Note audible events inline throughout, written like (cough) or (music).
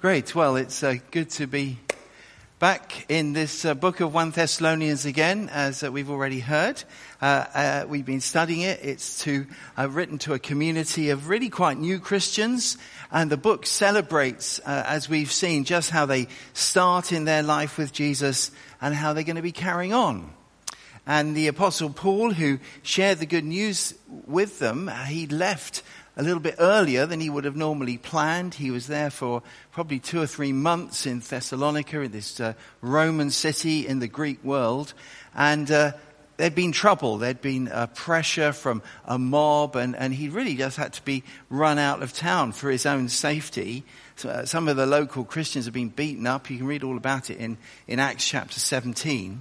Great. Well, it's uh, good to be back in this uh, book of 1 Thessalonians again, as uh, we've already heard. Uh, uh, we've been studying it. It's to, uh, written to a community of really quite new Christians. And the book celebrates, as we've seen, just how they start in their life with Jesus and how they're going to be carrying on. And the apostle Paul, who shared the good news with them, he left a little bit earlier than he would have normally planned. He was there for probably two or three months in Thessalonica, in this uh, Roman city in the Greek world. And uh, there'd been trouble. There'd been uh, pressure from a mob, and, and he really just had to be run out of town for his own safety. So, uh, some of the local Christians have been beaten up. You can read all about it in, in Acts chapter 17.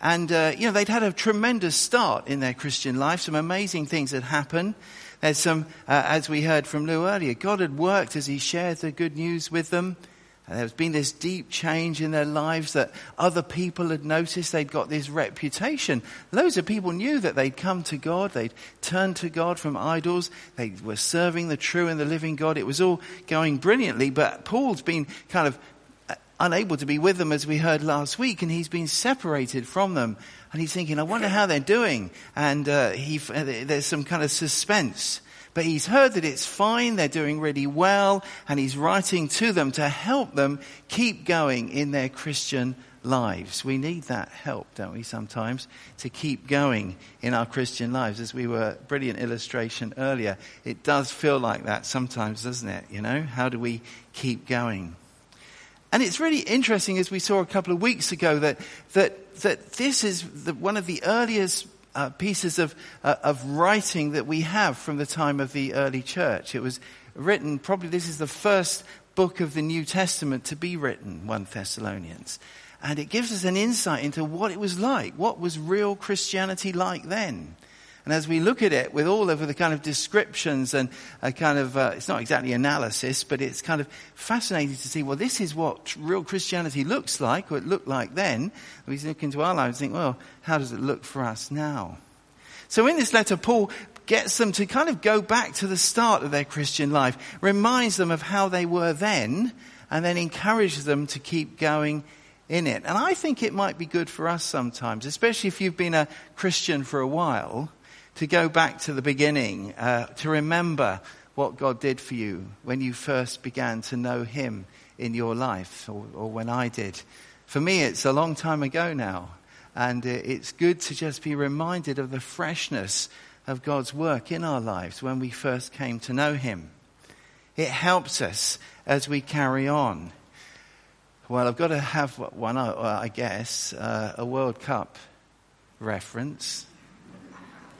And, uh, you know, they'd had a tremendous start in their Christian life. Some amazing things had happened. Some, uh, as we heard from Lou earlier, God had worked as he shared the good news with them. And there's been this deep change in their lives that other people had noticed. They'd got this reputation. Loads of people knew that they'd come to God. They'd turned to God from idols. They were serving the true and the living God. It was all going brilliantly. But Paul's been kind of unable to be with them as we heard last week and he's been separated from them and he's thinking, I wonder how they're doing. And uh, he, uh, there's some kind of suspense. But he's heard that it's fine, they're doing really well, and he's writing to them to help them keep going in their Christian lives. We need that help, don't we, sometimes, to keep going in our Christian lives. As we were, brilliant illustration earlier, it does feel like that sometimes, doesn't it? You know, how do we keep going? And it's really interesting, as we saw a couple of weeks ago, that, that, that this is the, one of the earliest uh, pieces of, uh, of writing that we have from the time of the early church. It was written, probably this is the first book of the New Testament to be written, 1 Thessalonians. And it gives us an insight into what it was like. What was real Christianity like then? And as we look at it with all of the kind of descriptions and a kind of, uh, it's not exactly analysis, but it's kind of fascinating to see, well, this is what real Christianity looks like, or it looked like then. We look into our lives and think, well, how does it look for us now? So in this letter, Paul gets them to kind of go back to the start of their Christian life, reminds them of how they were then, and then encourages them to keep going in it. And I think it might be good for us sometimes, especially if you've been a Christian for a while, to go back to the beginning, uh, to remember what God did for you when you first began to know Him in your life, or, or when I did. For me, it's a long time ago now, and it's good to just be reminded of the freshness of God's work in our lives when we first came to know Him. It helps us as we carry on. Well, I've got to have one, I guess, uh, a World Cup reference.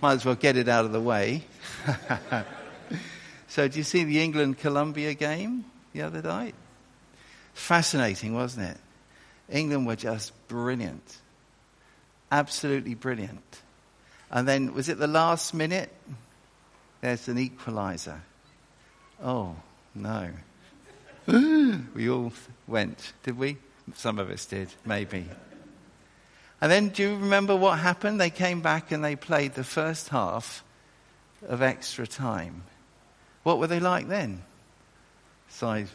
Might as well get it out of the way. (laughs) so, do you see the England Colombia game the other night? Fascinating, wasn't it? England were just brilliant. Absolutely brilliant. And then, was it the last minute? There's an equalizer. Oh, no. (gasps) we all went, did we? Some of us did, maybe. And then do you remember what happened? They came back and they played the first half of extra time. What were they like then? So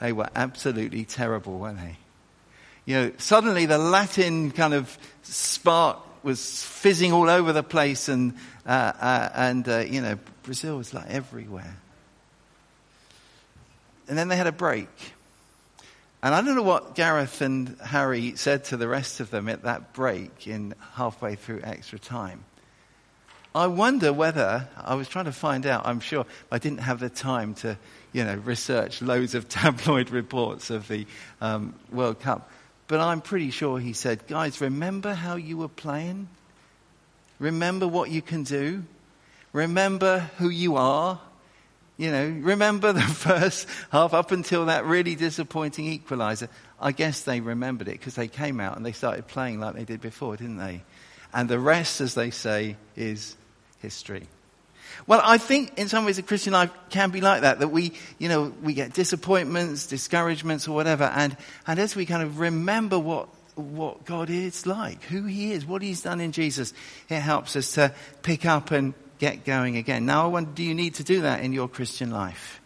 they were absolutely terrible, weren't they? You know, suddenly the Latin kind of spark was fizzing all over the place, and uh, uh, and uh, you know Brazil was like everywhere. And then they had a break, and I don't know what Gareth and Harry said to the rest of them at that break in halfway through extra time. I wonder whether, I was trying to find out, I'm sure I didn't have the time to, you know, research loads of (laughs) tabloid reports of the um, World Cup. But I'm pretty sure he said, guys, remember how you were playing? Remember what you can do? Remember who you are? You know, remember the (laughs) first half up until that really disappointing equaliser. I guess they remembered it because they came out and they started playing like they did before, didn't they? And the rest, as they say, is history. Well, I think in some ways the Christian life can be like that, that we, you know, we get disappointments, discouragements or whatever, and, and as we kind of remember what, what God is like, who He is, what He's done in Jesus, it helps us to pick up and get going again. Now, I wonder, do you need to do that in your Christian life?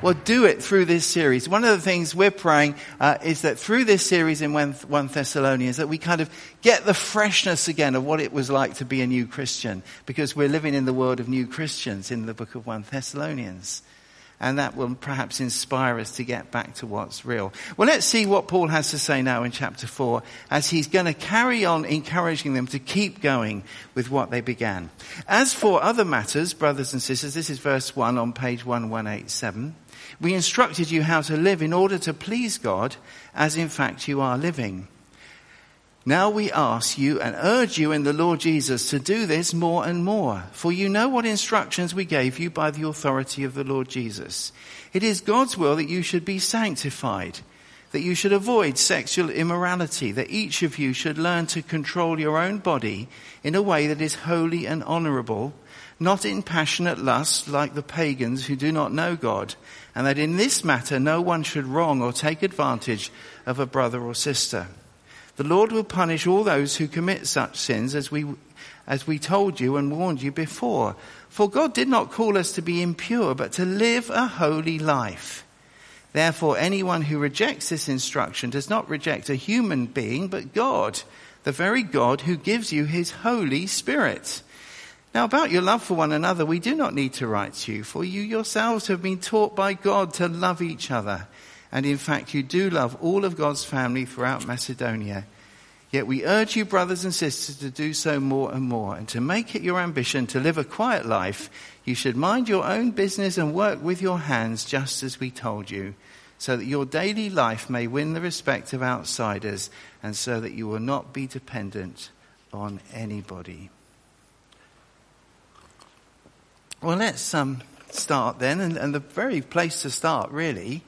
Well, do it through this series. One of the things we're praying uh, is that through this series in 1 Thessalonians, that we kind of get the freshness again of what it was like to be a new Christian, because we're living in the world of new Christians in the book of 1 Thessalonians. And that will perhaps inspire us to get back to what's real. Well, let's see what Paul has to say now in chapter 4 as he's going to carry on encouraging them to keep going with what they began. As for other matters, brothers and sisters, this is verse 1 on page 1187. We instructed you how to live in order to please God, as in fact you are living. Now we ask you and urge you in the Lord Jesus to do this more and more, for you know what instructions we gave you by the authority of the Lord Jesus. It is God's will that you should be sanctified, that you should avoid sexual immorality, that each of you should learn to control your own body in a way that is holy and honorable, not in passionate lust like the pagans who do not know God, and that in this matter no one should wrong or take advantage of a brother or sister. The Lord will punish all those who commit such sins as we, as we told you and warned you before. For God did not call us to be impure, but to live a holy life. Therefore, anyone who rejects this instruction does not reject a human being, but God, the very God who gives you his Holy Spirit. Now about your love for one another, we do not need to write to you, for you yourselves have been taught by God to love each other. And in fact, you do love all of God's family throughout Macedonia. Yet we urge you, brothers and sisters, to do so more and more. And to make it your ambition to live a quiet life, you should mind your own business and work with your hands just as we told you, so that your daily life may win the respect of outsiders and so that you will not be dependent on anybody. Well, let's um, start then, and, and, the very place to start really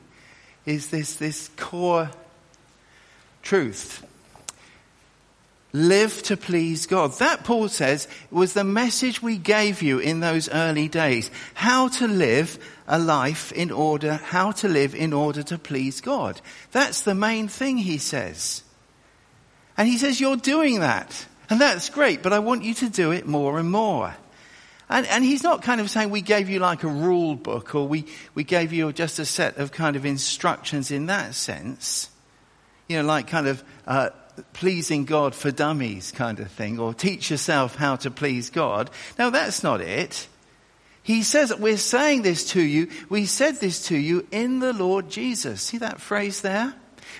is this this core truth. Live to please God. That Paul says was the message we gave you in those early days. How to live a life in order, how to live in order to please God. That's the main thing he says. And he says you're doing that. And that's great, but I want you to do it more and more. And, and he's not kind of saying we gave you like a rule book or we, we gave you just a set of kind of instructions in that sense. You know, like kind of uh, pleasing God for dummies kind of thing or teach yourself how to please God. No, that's not it. He says that we're saying this to you. We said this to you in the Lord Jesus. See that phrase there?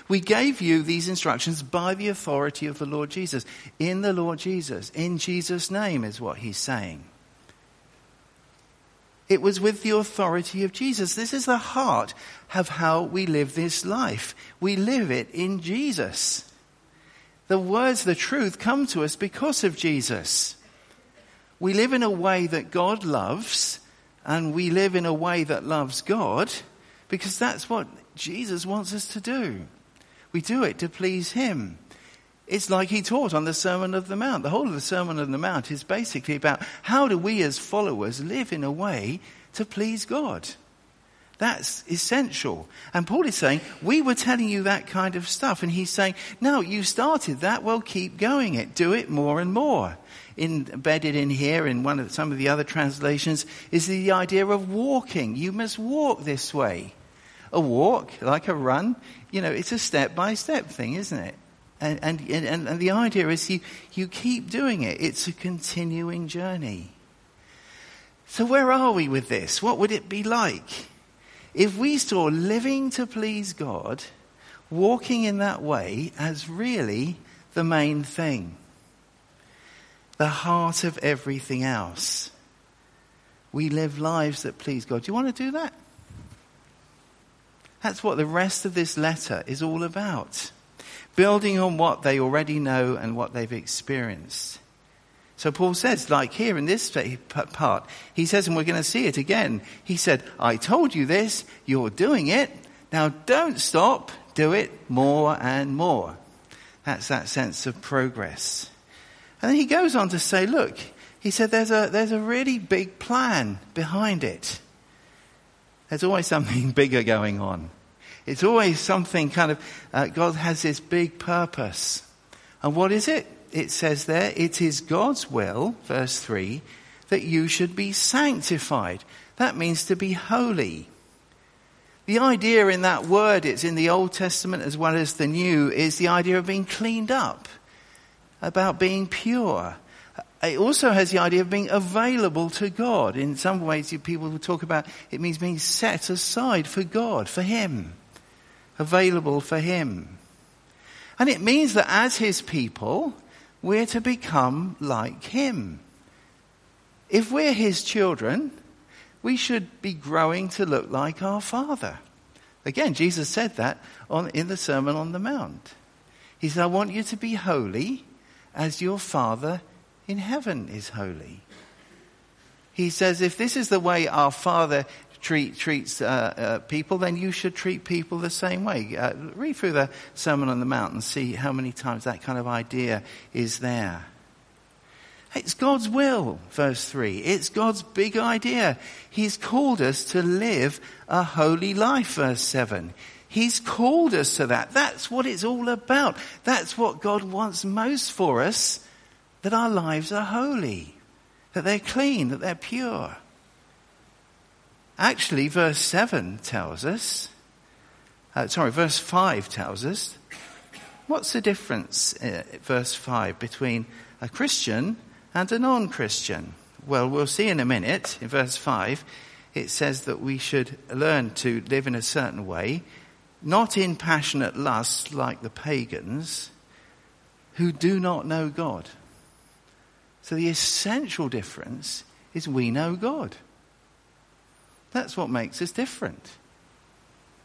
We gave you these instructions by the authority of the Lord Jesus. In the Lord Jesus. In Jesus' name is what he's saying. It was with the authority of Jesus. This is the heart of how we live this life. We live it in Jesus. The words, the truth come to us because of Jesus. We live in a way that God loves and we live in a way that loves God because that's what Jesus wants us to do. We do it to please Him. It's like he taught on the Sermon of the Mount. The whole of the Sermon of the Mount is basically about how do we as followers live in a way to please God. That's essential. And Paul is saying, we were telling you that kind of stuff. And he's saying, no, you started that, well keep going it. Do it more and more. Embedded in here in one of some of the other translations is the idea of walking. You must walk this way. A walk, like a run, you know, it's a step by step thing, isn't it? And, and, and, and the idea is you, you keep doing it. It's a continuing journey. So where are we with this? What would it be like if we saw living to please God, walking in that way as really the main thing? The heart of everything else. We live lives that please God. Do you want to do that? That's what the rest of this letter is all about building on what they already know and what they've experienced. So Paul says, like here in this part, he says, and we're going to see it again, he said, I told you this, you're doing it, now don't stop, do it more and more. That's that sense of progress. And then he goes on to say, look, he said there's a, there's a really big plan behind it. There's always something (laughs) bigger going on. It's always something kind of, uh, God has this big purpose. And what is it? It says there, it is God's will, verse 3, that you should be sanctified. That means to be holy. The idea in that word, it's in the Old Testament as well as the New, is the idea of being cleaned up, about being pure. It also has the idea of being available to God. In some ways, people will talk about it means being set aside for God, for Him, available for Him. And it means that as His people, we're to become like Him. If we're His children, we should be growing to look like our Father. Again, Jesus said that on, in the Sermon on the Mount. He said, I want you to be holy as your Father in heaven is holy. He says, if this is the way our Father treat, treats uh, uh, people, then you should treat people the same way. Uh, read through the Sermon on the Mount and see how many times that kind of idea is there. It's God's will, verse 3. It's God's big idea. He's called us to live a holy life, verse 7. He's called us to that. That's what it's all about. That's what God wants most for us, that our lives are holy, that they're clean, that they're pure. Actually, verse 7 tells us, uh, sorry, verse 5 tells us, what's the difference, uh, verse 5, between a Christian and a non-Christian? Well, we'll see in a minute. In verse 5, it says that we should learn to live in a certain way, not in passionate lust like the pagans who do not know God. So the essential difference is we know God. That's what makes us different.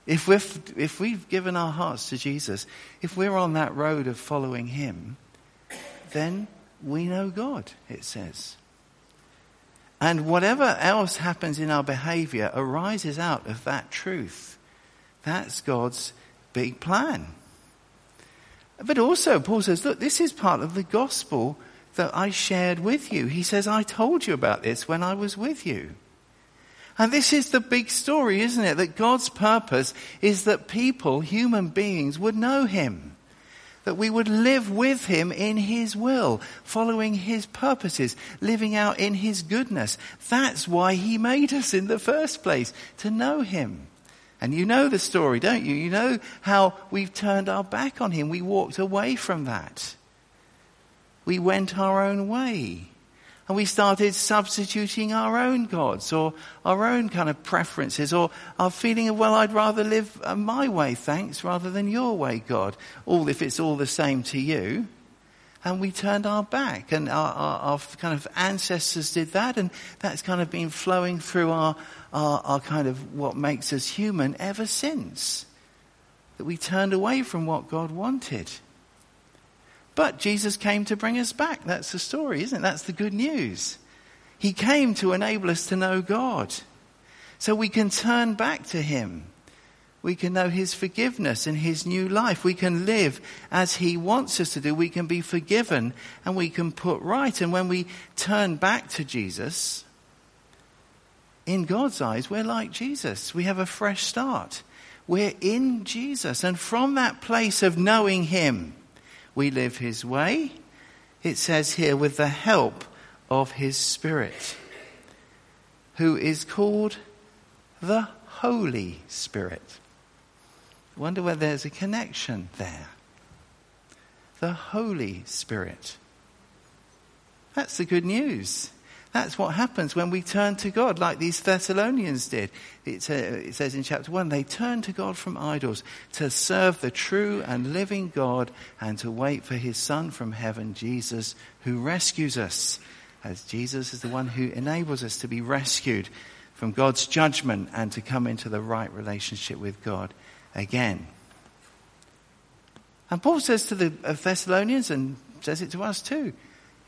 If, we if we've given our hearts to Jesus, if we're on that road of following Him, then we know God, it says. And whatever else happens in our behavior arises out of that truth. That's God's big plan. But also, Paul says, look, this is part of the gospel that I shared with you. He says, I told you about this when I was with you. And this is the big story, isn't it? That God's purpose is that people, human beings, would know Him that we would live with him in his will, following his purposes, living out in his goodness. That's why he made us in the first place, to know him. And you know the story, don't you? You know how we've turned our back on him. We walked away from that. We went our own way and we started substituting our own gods or our own kind of preferences or our feeling of, well, I'd rather live uh, my way, thanks, rather than your way, God. All if it's all the same to you. And we turned our back and our, our, our kind of ancestors did that and that's kind of been flowing through our, our, our kind of what makes us human ever since. That we turned away from what God wanted. But Jesus came to bring us back. That's the story, isn't it? That's the good news. He came to enable us to know God. So we can turn back to Him. We can know His forgiveness and His new life. We can live as He wants us to do. We can be forgiven and we can put right. And when we turn back to Jesus, in God's eyes, we're like Jesus. We have a fresh start. We're in Jesus. And from that place of knowing Him, we live his way. It says here, with the help of his Spirit, who is called the Holy Spirit. Wonder whether there's a connection there. The Holy Spirit. That's the good news. That's what happens when we turn to God, like these Thessalonians did. It, uh, it, says in chapter 1 they turned to God from idols to serve the true and living God and to wait for his Son from heaven, Jesus, who rescues us. As Jesus is the one who enables us to be rescued from God's judgment and to come into the right relationship with God again. And Paul says to the Thessalonians, and says it to us too,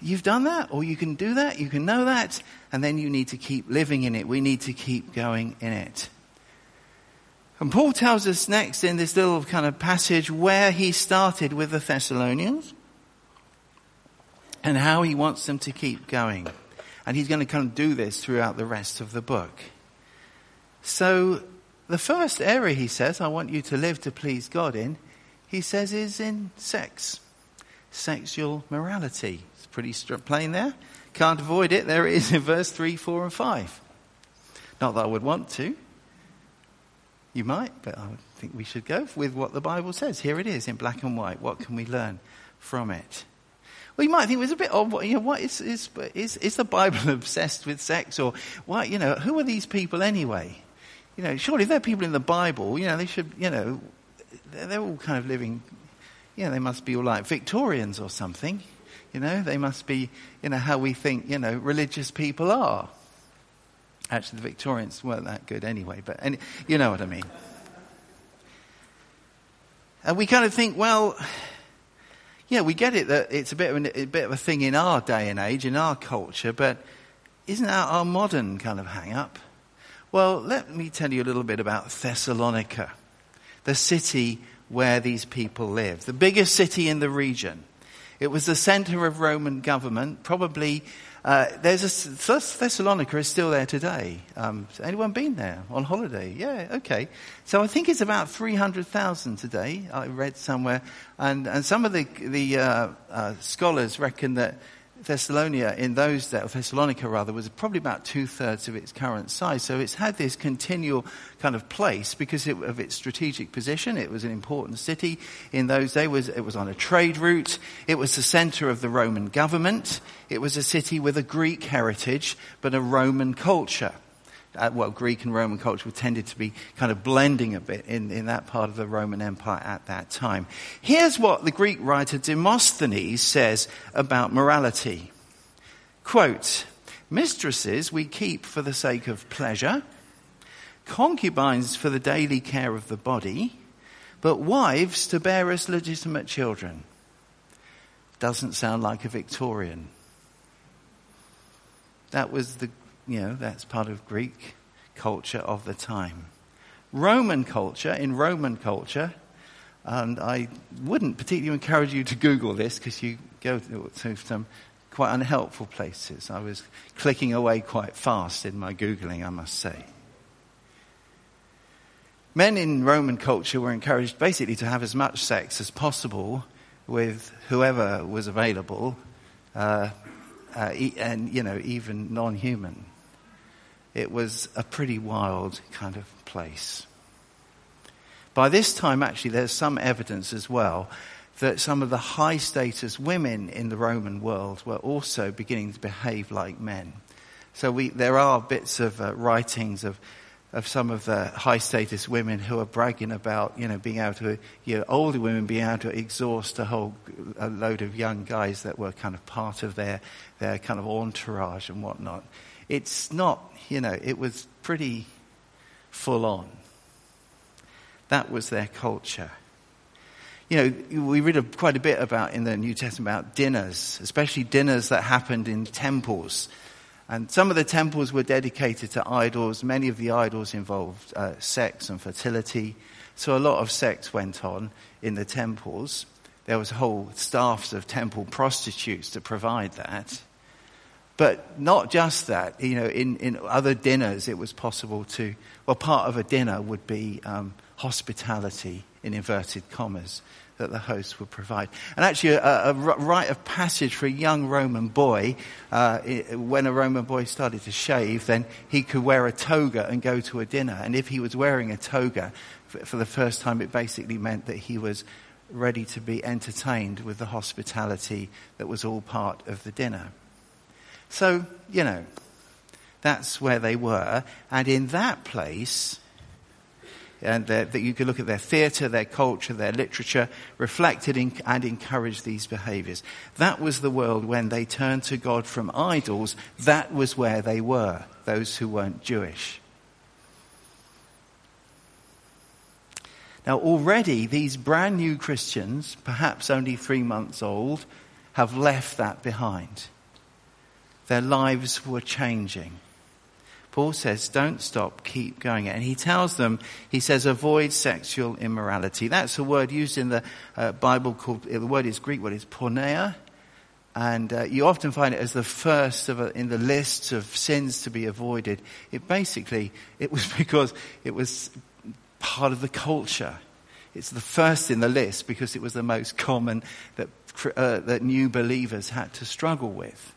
You've done that, or you can do that, you can know that, and then you need to keep living in it. We need to keep going in it. And Paul tells us next in this little kind of passage where he started with the Thessalonians and how he wants them to keep going. And he's going to kind of do this throughout the rest of the book. So the first area he says, I want you to live to please God in, he says is in sex, sexual morality pretty plain there. Can't avoid it. There it is in verse 3, 4, and 5. Not that I would want to. You might, but I think we should go with what the Bible says. Here it is in black and white. What can we learn from it? Well, you might think it was a bit odd. You know, what is, is, is, is the Bible (laughs) obsessed with sex? Or, what, you know, who are these people anyway? You know, surely they're people in the Bible, you know, they should, you know, they're, they're all kind of living, you know, they must be all like Victorians or something. You know, they must be, you know, how we think, you know, religious people are. Actually, the Victorians weren't that good anyway, but any, you know what I mean. And we kind of think, well, yeah, we get it that it's a bit, of a, a bit of a thing in our day and age, in our culture, but isn't that our modern kind of hang up? Well, let me tell you a little bit about Thessalonica, the city where these people live, the biggest city in the region. It was the center of Roman government, probably uh, there's a, Thessalonica is still there today. Um, anyone been there on holiday? Yeah, okay. So I think it's about 300,000 today, I read somewhere. And, and some of the, the uh, uh, scholars reckon that Thessalonica in those days, Thessalonica rather, was probably about two thirds of its current size. So it's had this continual kind of place because it, of its strategic position. It was an important city in those days. It was, it was on a trade route. It was the center of the Roman government. It was a city with a Greek heritage, but a Roman culture uh, well, Greek and Roman culture tended to be kind of blending a bit in, in that part of the Roman Empire at that time. Here's what the Greek writer Demosthenes says about morality. Quote, mistresses we keep for the sake of pleasure, concubines for the daily care of the body, but wives to bear us legitimate children. Doesn't sound like a Victorian. That was the you know, that's part of Greek culture of the time. Roman culture, in Roman culture, and I wouldn't particularly encourage you to Google this because you go to some quite unhelpful places. I was clicking away quite fast in my Googling, I must say. Men in Roman culture were encouraged basically to have as much sex as possible with whoever was available, uh, uh, and, you know, even non-human it was a pretty wild kind of place. By this time, actually, there's some evidence as well that some of the high status women in the Roman world were also beginning to behave like men. So we, there are bits of uh, writings of, of some of the high status women who are bragging about, you know, being able to, you know, older women being able to exhaust a whole a load of young guys that were kind of part of their, their kind of entourage and whatnot. It's not, you know, it was pretty full on. That was their culture. You know, we read quite a bit about in the New Testament about dinners, especially dinners that happened in temples. And some of the temples were dedicated to idols. Many of the idols involved uh, sex and fertility. So a lot of sex went on in the temples. There was whole staffs of temple prostitutes to provide that. But not just that, you know, in, in other dinners it was possible to, well, part of a dinner would be um, hospitality, in inverted commas, that the host would provide. And actually, a, a rite of passage for a young Roman boy, uh, when a Roman boy started to shave, then he could wear a toga and go to a dinner. And if he was wearing a toga for, for the first time, it basically meant that he was ready to be entertained with the hospitality that was all part of the dinner. So, you know, that's where they were. And in that place, and that you could look at their theatre, their culture, their literature, reflected in, and encouraged these behaviours. That was the world when they turned to God from idols. That was where they were, those who weren't Jewish. Now already these brand new Christians, perhaps only three months old, have left that behind. Their lives were changing. Paul says, don't stop, keep going. And he tells them, he says, avoid sexual immorality. That's a word used in the uh, Bible called, the word is Greek word is porneia. And uh, you often find it as the first a, in the list of sins to be avoided. It basically, it was (laughs) because it was part of the culture. It's the first in the list because it was the most common that, uh, that new believers had to struggle with.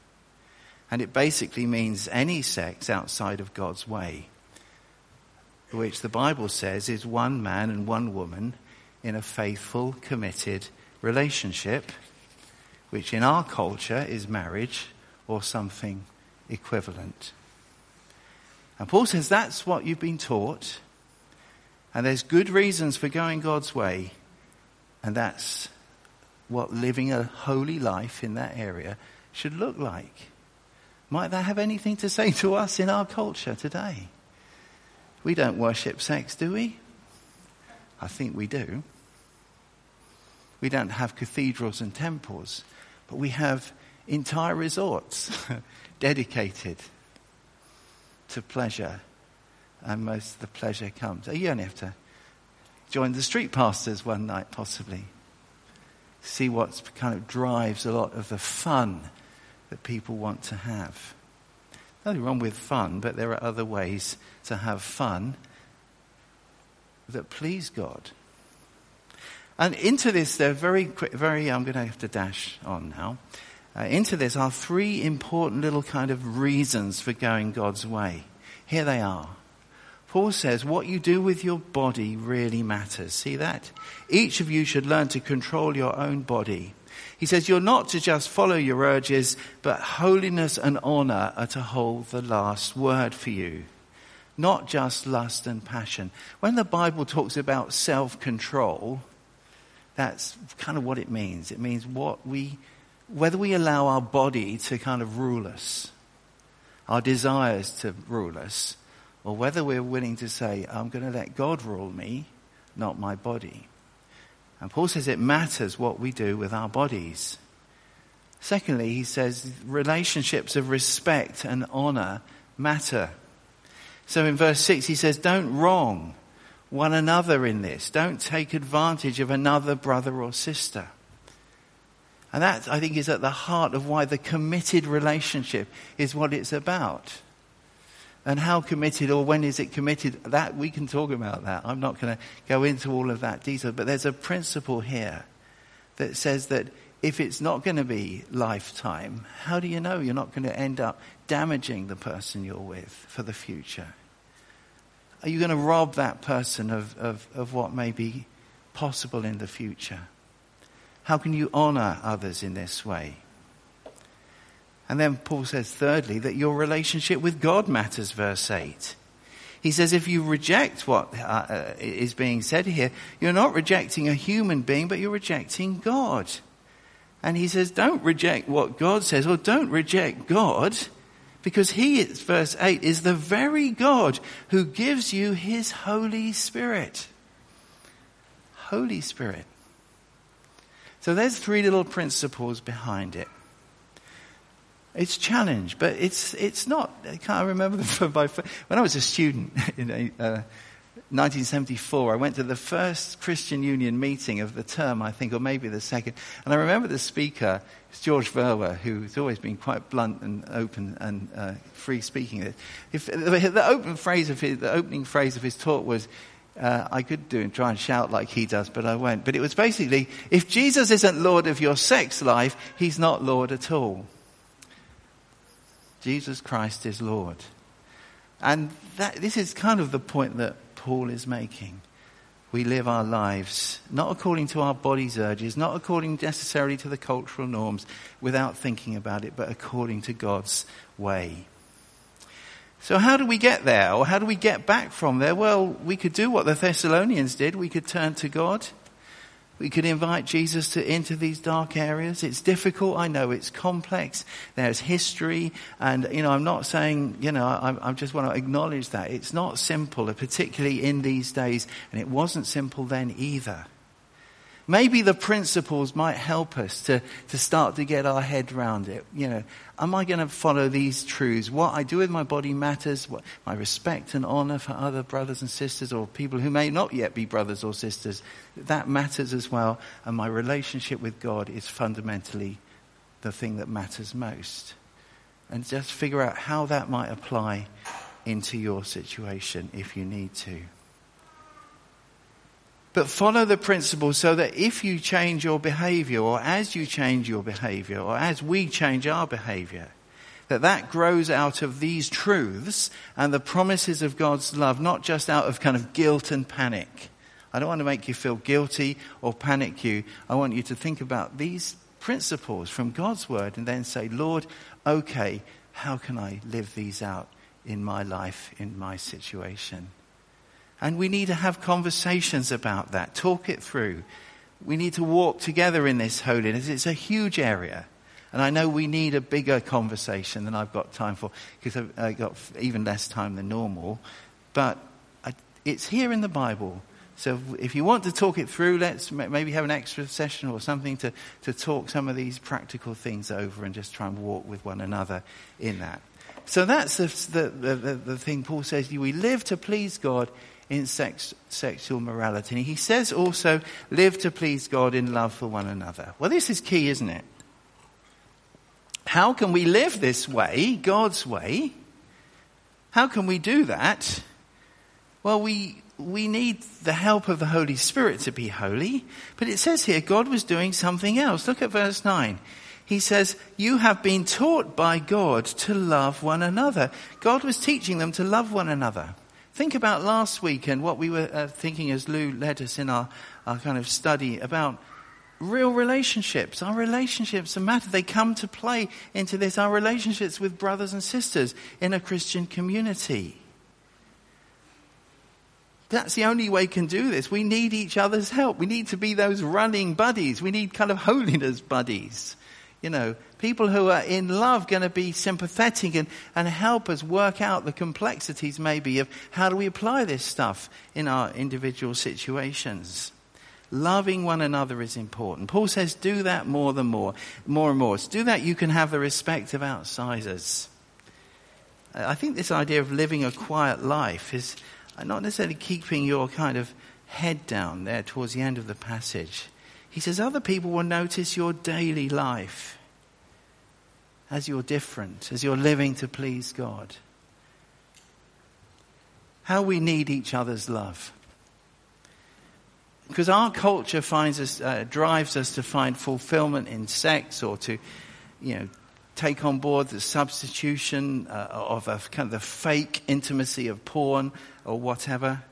And it basically means any sex outside of God's way. which the Bible says is one man and one woman in a faithful, committed relationship, which in our culture is marriage or something equivalent. And Paul says that's what you've been taught, and there's good reasons for going God's way, and that's what living a holy life in that area should look like. Might that have anything to say to us in our culture today? We don't worship sex, do we? I think we do. We don't have cathedrals and temples, but we have entire resorts (laughs) dedicated to pleasure. And most of the pleasure comes. Oh, you only have to join the street pastors one night, possibly. See what kind of drives a lot of the fun that people want to have. Nothing wrong with fun, but there are other ways to have fun that please God. And into this, they're very very, I'm going to have to dash on now. Uh, into this are three important little kind of reasons for going God's way. Here they are. Paul says, what you do with your body really matters. See that? Each of you should learn to control your own body he says, You're not to just follow your urges, but holiness and honor are to hold the last word for you. Not just lust and passion. When the Bible talks about self control, that's kind of what it means. It means what we, whether we allow our body to kind of rule us, our desires to rule us, or whether we're willing to say, I'm going to let God rule me, not my body. And Paul says it matters what we do with our bodies. Secondly, he says relationships of respect and honor matter. So in verse 6, he says, Don't wrong one another in this. Don't take advantage of another brother or sister. And that, I think, is at the heart of why the committed relationship is what it's about and how committed or when is it committed? That we can talk about that. I'm not going to go into all of that detail but there's a principle here that says that if it's not going to be lifetime how do you know you're not going to end up damaging the person you're with for the future? Are you going to rob that person of, of, of what may be possible in the future? How can you honor others in this way and then Paul says, thirdly, that your relationship with God matters, verse 8. He says, if you reject what uh, uh, is being said here, you're not rejecting a human being, but you're rejecting God. And he says, don't reject what God says, or don't reject God, because he, verse 8, is the very God who gives you his Holy Spirit. Holy Spirit. So there's three little principles behind it. It's challenge, but it's, it's not, I can't remember (laughs) them by, when I was a student (laughs) in uh, 1974, I went to the first Christian Union meeting of the term, I think, or maybe the second. And I remember the speaker, it's George Verwer, who's always been quite blunt and open and uh, free speaking. If, the, open phrase of his, the opening phrase of his talk was, uh, I could do and try and shout like he does, but I won't. But it was basically, if Jesus isn't Lord of your sex life, he's not Lord at all. Jesus Christ is Lord. And that, this is kind of the point that Paul is making. We live our lives not according to our body's urges, not according necessarily to the cultural norms, without thinking about it, but according to God's way. So how do we get there? Or how do we get back from there? Well, we could do what the Thessalonians did. We could turn to God. We could invite Jesus to enter these dark areas. It's difficult. I know it's complex. There's history. And, you know, I'm not saying, you know, I, I just want to acknowledge that. It's not simple, particularly in these days. And it wasn't simple then either. Maybe the principles might help us to, to start to get our head around it. You know, am I going to follow these truths? What I do with my body matters. What, my respect and honor for other brothers and sisters or people who may not yet be brothers or sisters, that matters as well. And my relationship with God is fundamentally the thing that matters most. And just figure out how that might apply into your situation if you need to. But follow the principle so that if you change your behavior, or as you change your behavior, or as we change our behavior, that that grows out of these truths and the promises of God's love, not just out of kind of guilt and panic. I don't want to make you feel guilty or panic you. I want you to think about these principles from God's word and then say, Lord, okay, how can I live these out in my life, in my situation? And we need to have conversations about that, talk it through. We need to walk together in this holiness. It's a huge area. And I know we need a bigger conversation than I've got time for because I've got even less time than normal. But it's here in the Bible. So if you want to talk it through, let's maybe have an extra session or something to, to talk some of these practical things over and just try and walk with one another in that. So that's the, the, the, the thing Paul says. We live to please God in sex, sexual morality. He says also, live to please God in love for one another. Well, this is key, isn't it? How can we live this way, God's way? How can we do that? Well, we, we need the help of the Holy Spirit to be holy. But it says here, God was doing something else. Look at verse 9. He says, You have been taught by God to love one another. God was teaching them to love one another. Think about last week and what we were uh, thinking as Lou led us in our, our kind of study about real relationships. Our relationships matter. They come to play into this. Our relationships with brothers and sisters in a Christian community. That's the only way we can do this. We need each other's help. We need to be those running buddies. We need kind of holiness buddies. You know, people who are in love going to be sympathetic and, and help us work out the complexities maybe of how do we apply this stuff in our individual situations. Loving one another is important. Paul says, do that more than more, more and more. To do that, you can have the respect of outsiders. I think this idea of living a quiet life is not necessarily keeping your kind of head down there towards the end of the passage. He says other people will notice your daily life as you're different, as you're living to please God. How we need each other's love. Because our culture finds us, uh, drives us to find fulfillment in sex or to, you know, take on board the substitution uh, of a kind of the fake intimacy of porn or whatever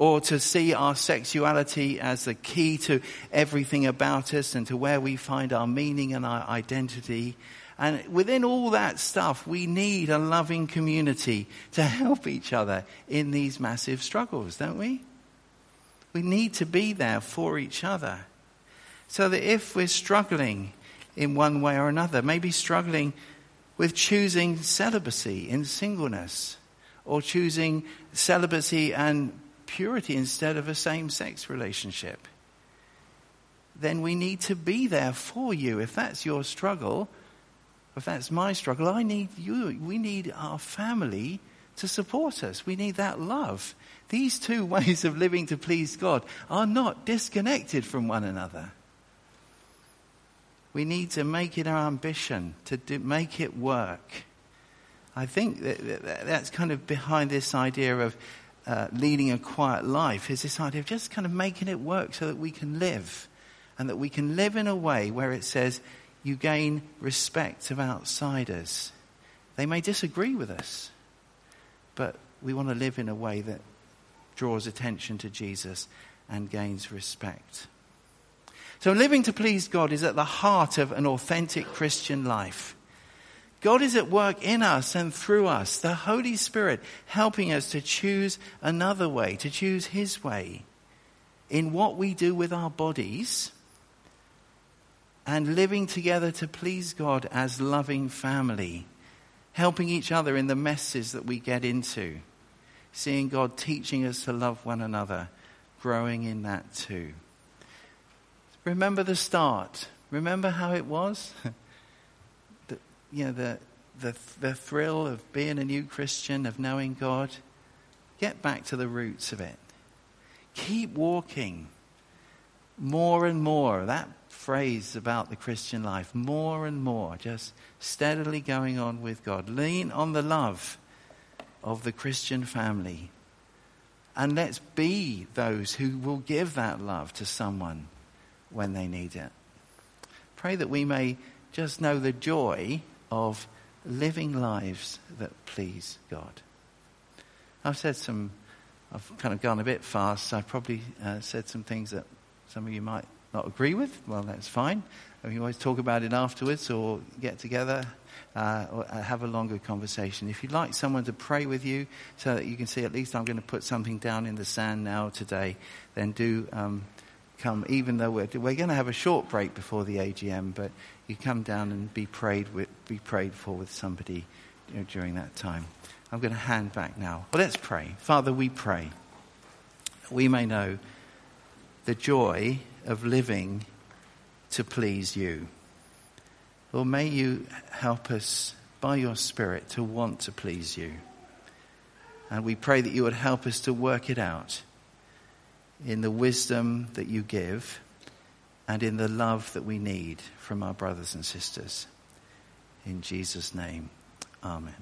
or to see our sexuality as the key to everything about us and to where we find our meaning and our identity. And within all that stuff, we need a loving community to help each other in these massive struggles, don't we? We need to be there for each other. So that if we're struggling in one way or another, maybe struggling with choosing celibacy in singleness, or choosing celibacy and purity instead of a same sex relationship, then we need to be there for you. If that's your struggle, if that's my struggle, I need you. We need our family to support us. We need that love. These two (laughs) ways of living to please God are not disconnected from one another. We need to make it our ambition to do, make it work. I think that, that, that's kind of behind this idea of uh, leading a quiet life is this idea of just kind of making it work so that we can live. And that we can live in a way where it says you gain respect of outsiders. They may disagree with us, but we want to live in a way that draws attention to Jesus and gains respect. So living to please God is at the heart of an authentic Christian life. God is at work in us and through us, the Holy Spirit helping us to choose another way, to choose His way in what we do with our bodies and living together to please God as loving family, helping each other in the messes that we get into, seeing God teaching us to love one another, growing in that too. Remember the start. Remember how it was? (laughs) you know, the, the, the thrill of being a new Christian, of knowing God, get back to the roots of it. Keep walking more and more. That phrase about the Christian life, more and more, just steadily going on with God. Lean on the love of the Christian family. And let's be those who will give that love to someone when they need it. Pray that we may just know the joy of living lives that please God. I've said some, I've kind of gone a bit fast. I probably uh, said some things that some of you might not agree with. Well, that's fine. We can always talk about it afterwards or get together uh, or uh, have a longer conversation. If you'd like someone to pray with you so that you can see at least I'm going to put something down in the sand now today, then do um, come, even though we're, we're going to have a short break before the AGM, but you come down and be prayed, with, be prayed for with somebody you know, during that time. I'm going to hand back now. Well, let's pray. Father, we pray we may know the joy of living to please you. Lord, may you help us by your Spirit to want to please you. And we pray that you would help us to work it out in the wisdom that you give and in the love that we need from our brothers and sisters. In Jesus' name, amen.